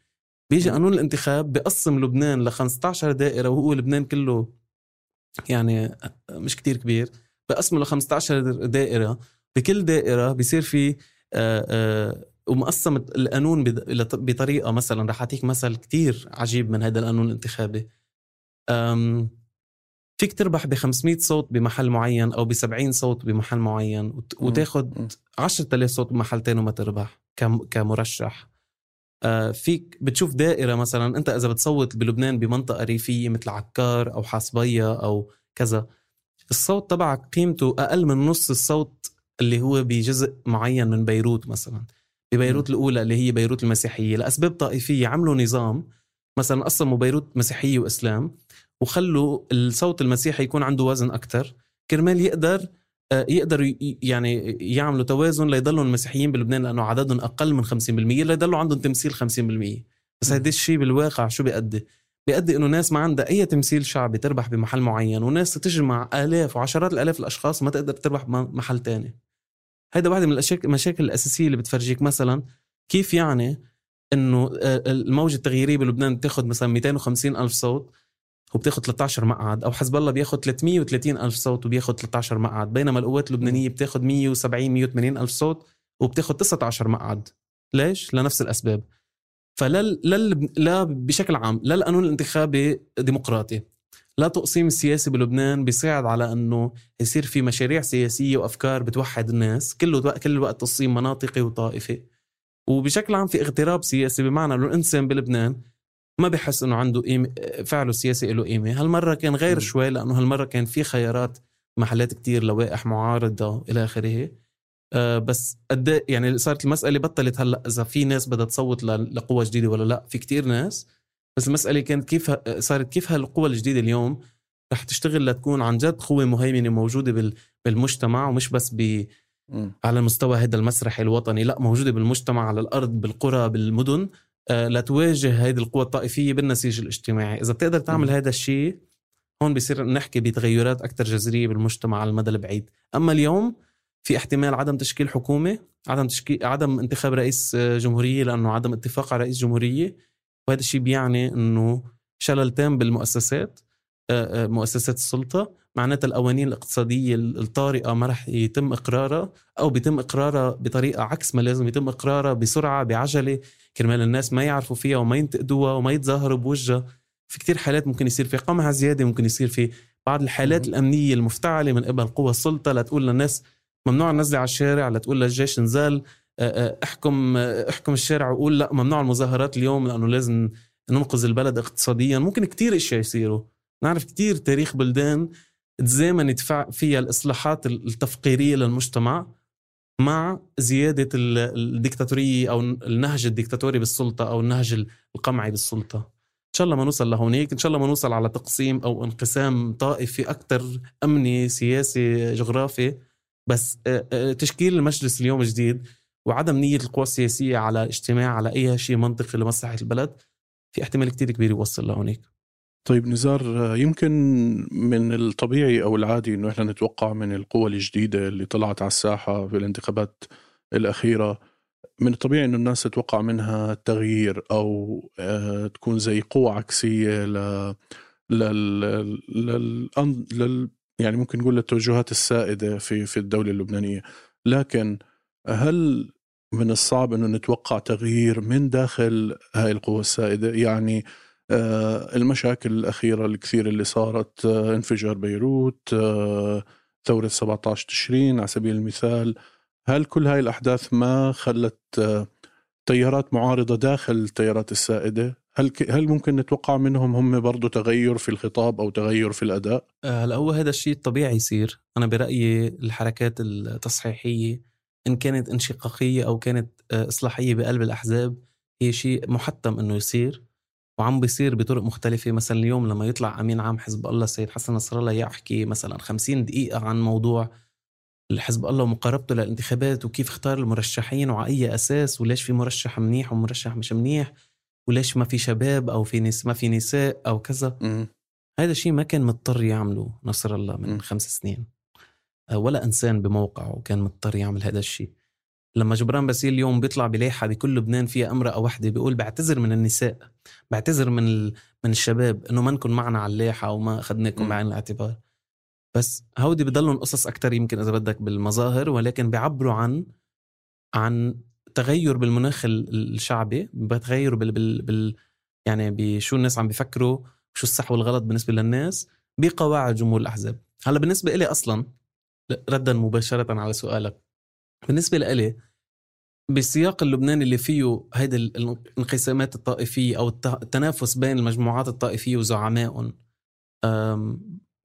بيجي قانون الانتخاب بقسم لبنان ل 15 دائرة وهو لبنان كله يعني مش كتير كبير بقسمه ل 15 دائرة. بكل دائرة بيصير في آه، آه، ومقسم القانون بطريقة مثلا رح أعطيك مثل كتير عجيب من هذا القانون الانتخابي. فيك تربح ب 500 صوت بمحل معين أو ب 70 صوت بمحل معين وتاخذ 10000 صوت بمحل تاني وما تربح كمرشح. آه، فيك بتشوف دائرة مثلا أنت إذا بتصوت بلبنان بمنطقة ريفية مثل عكار أو حصبية أو كذا الصوت تبعك قيمته أقل من نص الصوت اللي هو بجزء معين من بيروت مثلا. ببيروت الأولى اللي هي بيروت المسيحية لأسباب طائفية عملوا نظام مثلا قسموا بيروت مسيحية وإسلام. وخلوا الصوت المسيحي يكون عنده وزن أكثر كرمال يقدر آه، يقدروا يعني يعملوا توازن ليضلوا المسيحيين بلبنان لأنه عددهم أقل من 50% ليضلوا عندهم تمثيل 50% بس هيدا الشيء بالواقع شو بيأدي؟ بيأدي إنه ناس ما عندها أي تمثيل شعبي تربح بمحل معين وناس تجمع آلاف وعشرات الآلاف الأشخاص وما تقدر تربح بمحل تاني. هيدا واحدة من المشاكل الأساسية اللي بتفرجيك. مثلا كيف يعني إنه آه، الموجة التغييرية بلبنان بتاخذ مثلا 250 ألف صوت؟ وبتاخذ 13 مقعد أو حزب الله بياخذ 330 ألف صوت وبياخذ 13 مقعد بينما القوات اللبنانية بتاخذ 170 180 ألف صوت وبتاخذ 19 مقعد. ليش؟ لنفس الأسباب. فلل لل لا بشكل عام لا القانون الانتخابي ديمقراطي لا تقسيم السياسي بلبنان بيساعد على إنه يصير في مشاريع سياسية وأفكار بتوحد الناس كله كل الوقت تقسيم مناطقي وطائفي. وبشكل عام في اغتراب سياسي بمعنى إنه الإنسان بلبنان ما بحس إنه عنده قيمة فعله السياسي له قيمة. هالمرة كان غير شوي لأنه هالمرة كان في خيارات محلات كتير لوائح معارضة إلى آخره. آه بس قد إيه- يعني صارت المسألة بطلت هلأ إذا في ناس بدها تصوت ل- لقوة جديدة ولا لأ؟ في كتير ناس. بس المسألة كانت كيف صارت كيف هالقوى الجديدة اليوم رح تشتغل لتكون عن جد قوة مهيمنة موجودة بال- بالمجتمع ومش بس ب. على المستوى هذا المسرحي الوطني. لأ موجودة بالمجتمع على الأرض بالقرى بالمدن. لتواجه هذه القوى الطائفية بالنسيج الاجتماعي. إذا بتقدر تعمل هذا الشيء هون بصير نحكي بتغيرات أكثر جذرية بالمجتمع على المدى البعيد. أما اليوم في احتمال عدم تشكيل حكومة عدم تشكيل عدم انتخاب رئيس آه، جمهورية لأنه عدم اتفاق على رئيس جمهورية وهذا الشيء بيعني إنه شلل تام بالمؤسسات آه، آه، مؤسسات السلطة. معناتها القوانين الاقتصادية الطارئة ما رح يتم إقرارها أو بيتم إقرارها بطريقة عكس ما لازم يتم إقرارها بسرعة بعجلة. كرمال الناس ما يعرفوا فيها وما ينتقدوها وما يتظاهروا بوجهها. في كتير حالات ممكن يصير في قمع زيادة ممكن يصير في بعض الحالات الأمنية المفتعلة من قبل قوى السلطة لتقول للناس ممنوع ننزل على الشارع لتقول للجيش نزال آه، آه، احكم آه، احكم الشارع وقول لا ممنوع المظاهرات اليوم لأنه لازم ننقذ البلد اقتصاديا. ممكن كتير إشياء يصيروا. نعرف كتير تاريخ بلدان تزامنت فيها الإصلاحات التفقيرية للمجتمع. مع زيادة ال- الديكتاتوريه أو النهج الديكتاتوري بالسلطة أو النهج القمعي بالسلطة. إن شاء الله ما نوصل لهونيك. إن شاء الله ما نوصل على تقسيم أو انقسام طائفي أكثر أمني سياسي جغرافي. بس آه، آه، تشكيل المجلس اليوم جديد وعدم نية القوى السياسية على اجتماع على أي شيء منطقي لمصلحة البلد في احتمال كتير كبير يوصل لهونيك. طيب نزار يمكن من الطبيعي أو العادي إنه إحنا نتوقع من القوى الجديدة اللي طلعت على الساحة في الانتخابات الأخيرة من الطبيعي إنه الناس تتوقع منها تغيير أو آه، تكون زي قوة عكسية ل لل... لل... لل... يعني ممكن نقول للتوجهات السائدة في في الدولة اللبنانية. لكن هل من الصعب إنه نتوقع تغيير من داخل هاي القوى السائدة؟ يعني آه، المشاكل الأخيرة الكثير اللي صارت آه، انفجار بيروت آه، ثورة 17 تشرين على سبيل المثال. هل كل هاي الأحداث ما خلت آه، تيارات معارضة داخل التيارات السائدة؟ هل هل ممكن نتوقع منهم هم برضو تغير في الخطاب أو تغير في الأداء؟ آه، هلا هو هذا الشيء الطبيعي يصير. أنا برأيي الحركات التصحيحية إن كانت انشقاقية أو كانت آه، إصلاحية بقلب الأحزاب هي شيء محتم إنه يصير. وعم بيصير بطرق مختلفة مثلا اليوم لما يطلع أمين عام حزب الله السيد حسن نصر الله يحكي مثلا 50 دقيقة عن موضوع الحزب الله ومقاربته للانتخابات وكيف اختار المرشحين وعلى أي أساس وليش في مرشح منيح ومرشح مش منيح وليش ما في شباب أو في نس ما في نساء أو كذا مم. هذا الشيء ما كان مضطر يعمله نصر الله من م. خمس سنين آه، ولا إنسان بموقعه كان مضطر يعمل هذا الشيء لما جبران باسيل اليوم بيطلع بلايحة بكل لبنان فيها أمرأة واحدة بيقول بعتذر من النساء بعتذر من ال... من الشباب إنه ما نكون معنا على اللايحة وما أخذناكم. بعين الاعتبار بس هودي بضلهم قصص أكثر يمكن إذا بدك بالمظاهر ولكن بيعبروا عن عن تغير بالمناخ ال- الشعبي بتغير بال, بال, بال يعني بشو الناس عم بيفكروا شو الصح والغلط بالنسبة للناس بقواعد جمهور الأحزاب هلا بالنسبة إلي أصلا ردا مباشرة على سؤالك بالنسبة لإلي بالسياق اللبناني اللي فيه هيدي ال- الانقسامات الطائفية أو الت- التنافس بين المجموعات الطائفية وزعمائهم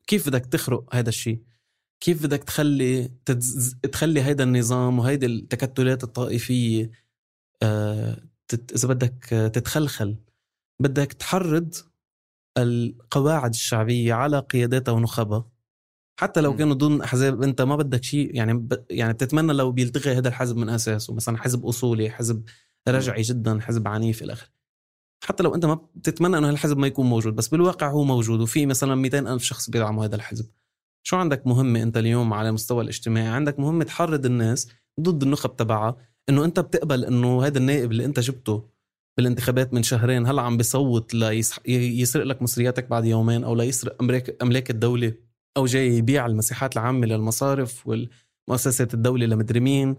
كيف بدك تخرق هذا الشيء كيف بدك تخلي تتز... تخلي هيدا النظام وهيدي التكتلات الطائفية آه، تت- إذا بدك تتخلخل بدك تحرض القواعد الشعبية على قياداتها ونخبها. حتى لو. كانوا ضمن أحزاب أنت ما بدك شيء يعني ب... يعني بتتمنى لو بيلتغي هذا الحزب من أساسه مثلا حزب أصولي حزب رجعي جدا حزب عنيف إلى آخره. حتى لو أنت ما بتتمنى إنه هالحزب ما يكون موجود بس بالواقع هو موجود وفي مثلا 200 ألف شخص بيدعموا هذا الحزب. شو عندك مهمة أنت اليوم على المستوى الاجتماعي؟ عندك مهمة تحرض الناس ضد النخب تبعها إنه أنت بتقبل إنه هذا النائب اللي أنت جبته بالانتخابات من شهرين هلأ عم بيصوت ليسرق لك مصرياتك بعد يومين أو ليسرق املاك أملاك الدولة. أو جاي يبيع المساحات العامة للمصارف والمؤسسات الدولة لمدري مين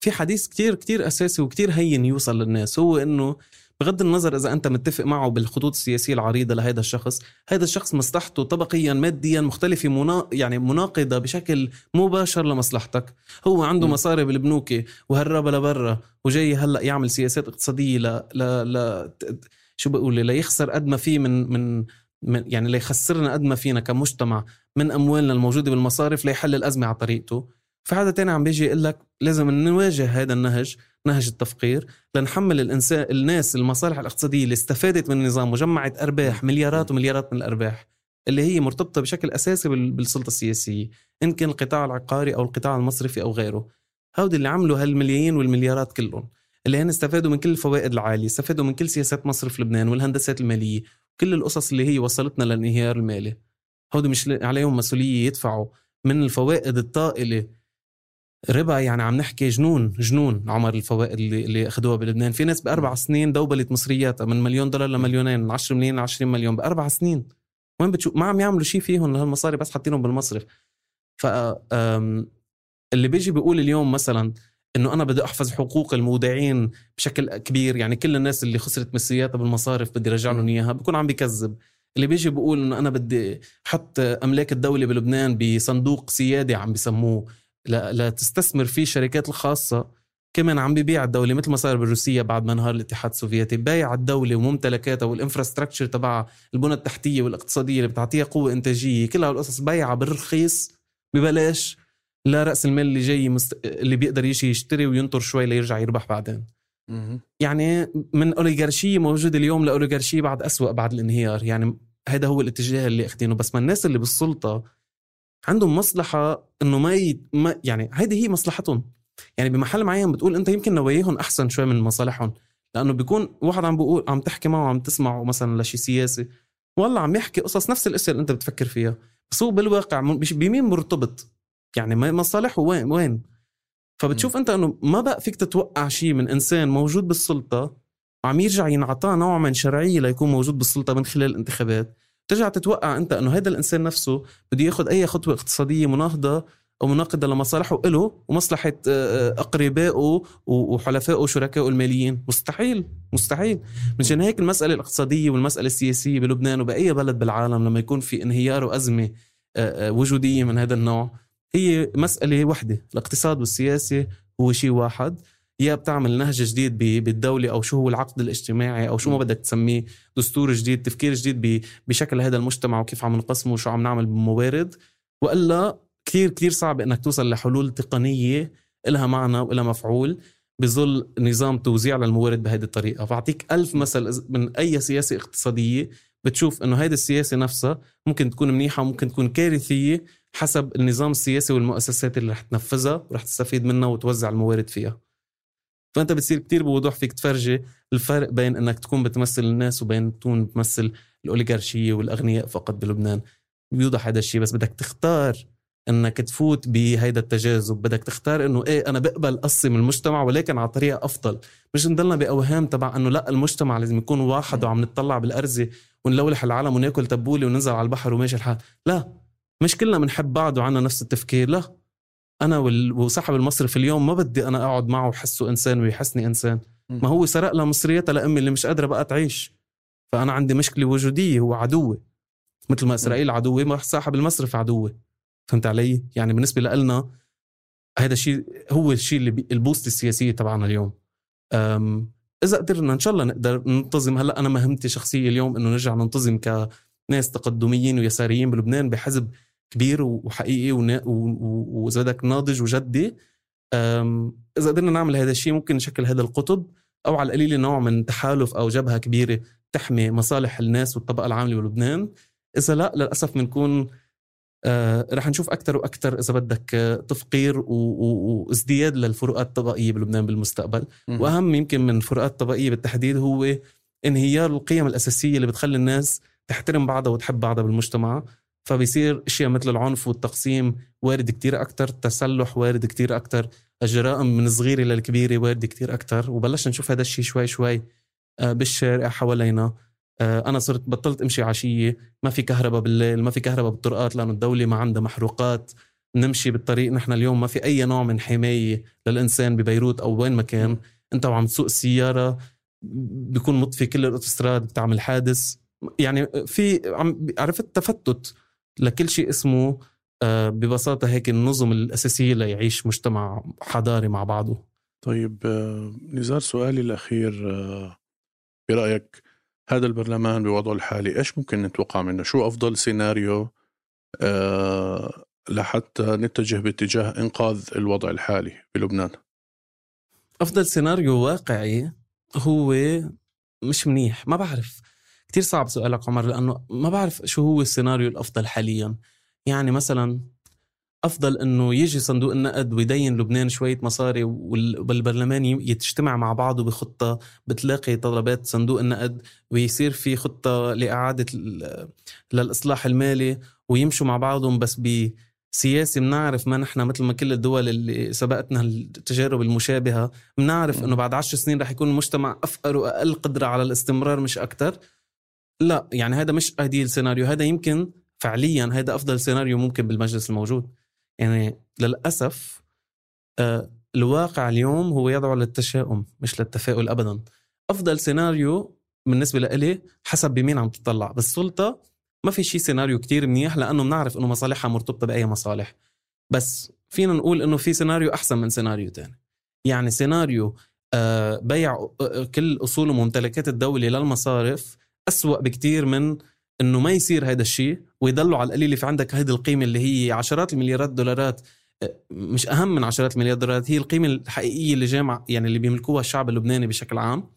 في حديث كتير كتير أساسي وكتير هين يوصل للناس هو إنه بغض النظر إذا أنت متفق معه بالخطوط السياسية العريضة لهذا الشخص هذا الشخص مصلحته طبقيا ماديا مختلفة منا يعني مناقضة بشكل مباشر لمصلحتك هو عنده م. مصاري بالبنوك وهربها لبرا وجاي هلأ يعمل سياسات اقتصادية ل ل ل شو بقول ليخسر قد ما فيه من من من يعني ليخسرنا قد ما فينا كمجتمع من أموالنا الموجودة بالمصارف ليحل الأزمة على طريقته. في حدا تاني عم بيجي يقول لك لازم نواجه هذا النهج نهج التفقير لنحمل الانسان الناس المصالح الاقتصادية اللي استفادت من النظام وجمعت أرباح مليارات ومليارات من الأرباح اللي هي مرتبطة بشكل أساسي بال- بالسلطة السياسية إن كان القطاع العقاري أو القطاع المصرفي أو غيره. هودي اللي عملوا هالملايين والمليارات كلهم اللي هن استفادوا من كل الفوائد العالية استفادوا من كل سياسات مصرف لبنان والهندسات المالية كل القصص اللي هي وصلتنا للانهيار المالي. هودي مش عليهم مسؤولية يدفعوا من الفوائد الطائلة. ربا يعني عم نحكي جنون جنون عمر الفوائد اللي اللي أخذوها بلبنان. في ناس بأربع سنين دوبلت مصرياتها من مليون دولار لمليونين من 10 مليون ل 20 مليون بأربع سنين. وين بتشوف ما عم يعملوا شيء فيهم هالمصاري بس حاطينهم بالمصرف. ف اللي بيجي بيقول اليوم مثلا إنه أنا بدي أحفظ حقوق المودعين بشكل كبير. يعني كل الناس اللي خسرت مصرياتها بالمصارف بدي ارجع لهم إياها. بكون عم بكذب. اللي بيجي بيقول إنه أنا بدي أحط أملاك الدولة بلبنان بصندوق سيادي عم بسموه. لا, لا تستثمر فيه الشركات الخاصة. كمان عم بيبيع الدولة مثل ما صار بالروسية بعد ما انهار الاتحاد السوفيتي. بايع الدولة وممتلكاتها وال infrastructure تبعها البنى التحتية والاقتصادية اللي بتعطيها قوة إنتاجية. كل هالقصص بايعها بالرخيص ببلاش. لا رأس المال اللي جاي مست... اللي بيقدر يجي يشتري وينطر شوي ليرجع يربح بعدين. يعني من أوليغارشية موجودة اليوم لأوليغارشية بعد أسوأ بعد الانهيار. يعني هذا هو الاتجاه اللي أخذينه. بس ما الناس اللي بالسلطة عندهم مصلحة إنه ما, ي... ما يعني هيدي هي مصلحتهم. يعني بمحل معين بتقول أنت يمكن نواياهم أحسن شوي من مصالحهم. لأنه بيكون واحد عم بيقول عم تحكي معه عم تسمعه مثلا لشي سياسي والله عم يحكي قصص نفس الاشياء اللي أنت بتفكر فيها. بس هو بالواقع بمين مرتبط. يعني ما- مصالحه وين وين؟ فبتشوف أنت إنه ما بقى فيك تتوقع شيء من إنسان موجود بالسلطة عم يرجع ينعطاه نوع من شرعية ليكون موجود بالسلطة من خلال الانتخابات. ترجع تتوقع أنت إنه هذا الإنسان نفسه بده ياخذ أي خطوة اقتصادية مناهضة أو مناقضة لمصالحه له ومصلحة آه، آه، أقربائه وحلفائه وشركائه الماليين. مستحيل مستحيل. مشان هيك المسألة الاقتصادية والمسألة السياسية بلبنان وبأي بلد بالعالم لما يكون في انهيار وأزمة آه، وجودية من هذا النوع هي مسألة وحدة الاقتصاد والسياسة هو شيء واحد. يا بتعمل نهج جديد بالدولة أو شو هو العقد الاجتماعي أو شو ما بدك تسميه دستور جديد تفكير جديد بشكل هذا المجتمع وكيف عم نقسمه وشو عم نعمل بالموارد وإلا كثير كثير صعب إنك توصل لحلول تقنية إلها معنى وإلها مفعول بظل نظام توزيع للموارد بهذه الطريقة. بعطيك ألف مثل من أي سياسة اقتصادية بتشوف إنه هيدي السياسة نفسها ممكن تكون منيحة وممكن تكون كارثية حسب النظام السياسي والمؤسسات اللي رح تنفذها ورح تستفيد منها وتوزع الموارد فيها. فأنت بتصير كتير بوضوح فيك تفرجي الفرق بين إنك تكون بتمثل الناس وبين تكون بتمثل الأوليغارشية والأغنياء فقط بلبنان. بيوضح هذا الشيء بس بدك تختار إنك تفوت بهيدا التجاذب. بدك تختار إنه إيه أنا بقبل قصي من المجتمع ولكن على طريقة أفضل. مش نضلنا بأوهام تبع إنه لأ المجتمع لازم يكون واحد وعم نتطلع بالأرزة ونلولح العالم وناكل تبولة وننزل على البحر وماشي الحال. لا. مش كلنا بنحب بعض وعنا نفس التفكير لا. أنا وصاحب المصرف اليوم ما بدي أنا أقعد معه وحسه إنسان ويحسني إنسان. ما هو سرق لها مصرياتها لأمي اللي مش قادرة بقى تعيش. فأنا عندي مشكلة وجودية هو عدوي. مثل ما إسرائيل عدوي ما صاحب المصرف عدوي. فهمت علي؟ يعني بالنسبة لنا هذا الشيء هو الشيء اللي بي- البوست السياسية تبعنا اليوم. أم إذا قدرنا إن شاء الله نقدر ننتظم. هلأ أنا مهمتي شخصية اليوم إنه نرجع ننتظم كناس تقدميين ويساريين بلبنان بحزب كبير وحقيقي ونا- و- و- واذا بدك ناضج وجدي. إذا قدرنا نعمل هذا الشيء ممكن نشكل هذا القطب أو على القليل نوع من تحالف أو جبهة كبيرة تحمي مصالح الناس والطبقة العاملة بلبنان. إذا لا للأسف بنكون آه رح نشوف أكثر وأكثر إذا بدك آه، تفقير وازدياد للفروقات الطبقية بلبنان بالمستقبل. وأهم يمكن من الفروقات الطبقيه بالتحديد هو انهيار القيم الأساسية اللي بتخلي الناس تحترم بعضها وتحب بعضها بالمجتمع. فبيصير إشياء مثل العنف والتقسيم وارد كتير أكتر التسلح وارد كتير أكتر الجرائم من الصغيرة للكبيره وارد كتير أكتر وبلشنا نشوف هذا الشيء شوي شوي آه، بالشارع حوالينا. آه، أنا صرت بطلت أمشي عشية ما في كهرباء بالليل ما في كهرباء بالطرقات لأنه الدولة ما عندها محروقات. نمشي بالطريق نحن اليوم ما في أي نوع من حماية للإنسان ببيروت أو وين ما كان. أنت وعم تسوق السيارة بيكون مطفي كل الأوتوستراد بتعمل حادث. يعني في عم عرفت تفتت. لكل شيء اسمه آه، ببساطة هيك النظم الأساسية ليعيش مجتمع حضاري مع بعضه. طيب آه، نزار سؤالي الأخير آه، برأيك هذا البرلمان بوضعه الحالي إيش ممكن نتوقع منه؟ شو أفضل سيناريو لحتى نتجه باتجاه إنقاذ الوضع الحالي بلبنان؟ أفضل سيناريو واقعي هو مش منيح ما بعرف. كتير صعب سؤالك عمر لأنه ما بعرف شو هو السيناريو الأفضل حاليا. يعني مثلا أفضل إنه يجي صندوق النقد ويدين لبنان شوية مصاري وال- والبرلمان ي- يجتمع مع بعضه بخطة بتلاقي طلبات صندوق النقد ويصير في خطة لإعادة ال- للإصلاح المالي ويمشوا مع بعضهم بس ب سياسي بنعرف ما نحن مثل ما كل الدول اللي سبقتنا التجارب المشابهة بنعرف إنه بعد عشر سنين رح يكون المجتمع أفقر وأقل قدرة على الاستمرار مش أكثر لا يعني هذا مش ايديال سيناريو هذا يمكن فعليا هذا أفضل سيناريو ممكن بالمجلس الموجود. يعني للأسف آه، الواقع اليوم هو يدعو للتشاؤم مش للتفاؤل ابدا. أفضل سيناريو بالنسبة لإلي حسب بمين عم تطلع. بالسلطة ما في شيء سيناريو كتير منيح لأنه بنعرف إنه مصالحها مرتبطة بأي مصالح. بس فينا نقول إنه في سيناريو أحسن من سيناريو تاني. يعني سيناريو آه، بيع آه، كل أصول وممتلكات الدولة للمصارف أسوأ بكتير من إنه ما يصير هذا الشيء ويضلوا على القليل. في عندك هذه القيمة اللي هي عشرات المليارات دولارات آه، مش أهم من عشرات المليارات دولارات هي القيمة الحقيقية اللي جامع يعني اللي بيملكوها الشعب اللبناني بشكل عام.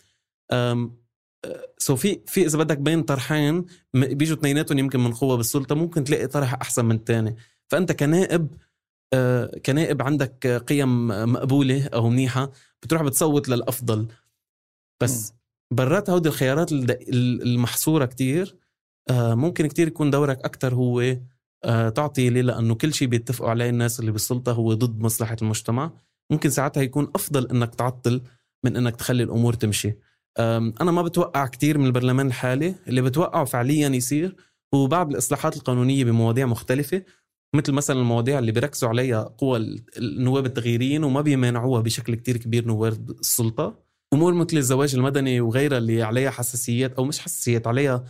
سو في في إذا بدك بين طرحين م- بيجوا اثنيناتهم يمكن من قوة بالسلطة ممكن تلاقي طرح أحسن من الثاني. فأنت كنائب آه، كنائب عندك قيم مقبولة أو منيحة بتروح بتصوت للأفضل. بس برات هودي الخيارات المحصورة كتير. آه، ممكن كتير يكون دورك أكثر هو آه، تعطي ليه؟ لأنه كل شيء بيتفقوا عليه الناس اللي بالسلطة هو ضد مصلحة المجتمع. ممكن ساعتها يكون أفضل إنك تعطل من إنك تخلي الأمور تمشي. أم، أنا ما بتوقع كتير من البرلمان الحالي. اللي بتوقعه فعليا يصير هو بعض الإصلاحات القانونية بمواضيع مختلفة. مثل مثلا المواضيع اللي بيركزوا عليها قوى ال- النواب التغييريين وما بيمانعوها بشكل كتير كبير نواب السلطة. أمور مثل الزواج المدني وغيرها اللي عليها حساسيات أو مش حساسيات عليها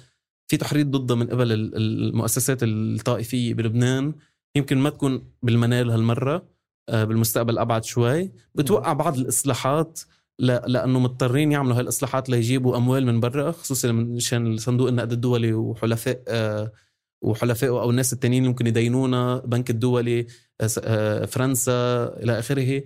في تحريض ضدها من قبل ال- المؤسسات الطائفية بلبنان. يمكن ما تكون بالمنال هالمرة آه، بالمستقبل أبعد شوي. بتوقع بعض الإصلاحات لا لأنه مضطرين يعملوا هالإصلاحات ليجيبوا أموال من برا خصوصا مشان صندوق النقد الدولي وحلفاء آه، وحلفائه أو الناس التانيين ممكن يدينونا بنك الدولي آه، فرنسا إلى آخره.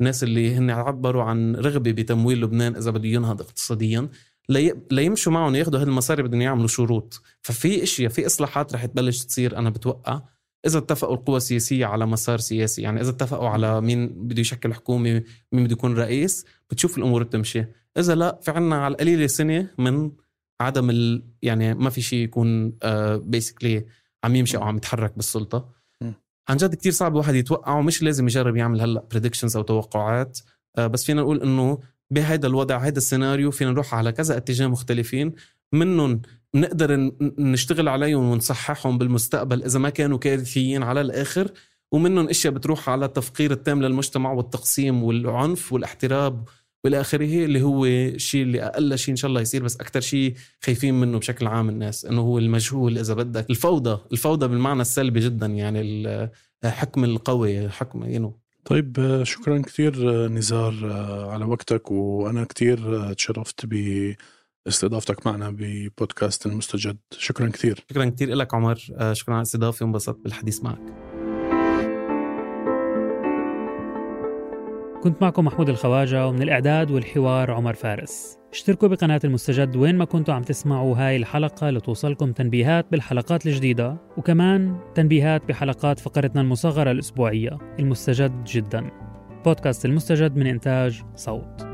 الناس اللي هن عبروا عن رغبة بتمويل لبنان إذا بده ينهض اقتصاديا لي- ليمشوا معهم ياخذوا هذه المصاري بدهم يعملوا شروط ففي إشياء في إصلاحات رح تبلش تصير أنا بتوقع إذا اتفقوا القوى السياسية على مسار سياسي يعني إذا اتفقوا على مين بده يشكل حكومة مين بده يكون رئيس بتشوف الأمور بتمشي إذا لا في عنا على القليلة سنة من عدم ال... يعني ما في شيء يكون basically عم يمشي أو عم يتحرك بالسلطة. عن جد كتير صعب الواحد يتوقع ومش لازم يجرب يعمل هلأ predictions أو توقعات. آه، بس فينا نقول إنه بهيدا الوضع هيدا السيناريو فينا نروح على كذا اتجاه مختلفين منهم بنقدر نشتغل عليهم ونصححهم بالمستقبل إذا ما كانوا كارثيين على الآخر ومنهم إشياء بتروح على التفقير التام للمجتمع والتقسيم والعنف والاحتراب والى آخره اللي هو الشيء اللي أقل شيء إن شاء الله يصير بس أكثر شيء خايفين منه بشكل عام الناس إنه هو المجهول إذا بدك. الفوضى الفوضى بالمعنى السلبي جدا يعني الحكم القوي حكم ينو طيب شكرا كثير نزار على وقتك وأنا كثير تشرفت باستضافتك معنا ببودكاست المستجد. شكرا كثير شكرا كثير لك عمر. شكرا على الاستضافة وانبسطت بالحديث معك. كنت معكم محمود الخواجة ومن الإعداد والحوار عمر فارس. اشتركوا بقناة المستجد وين ما كنتوا عم تسمعوا هاي الحلقة لتوصلكم تنبيهات بالحلقات الجديدة وكمان تنبيهات بحلقات فقرتنا المصغرة الأسبوعية المستجد جدا. بودكاست المستجد من إنتاج صوت.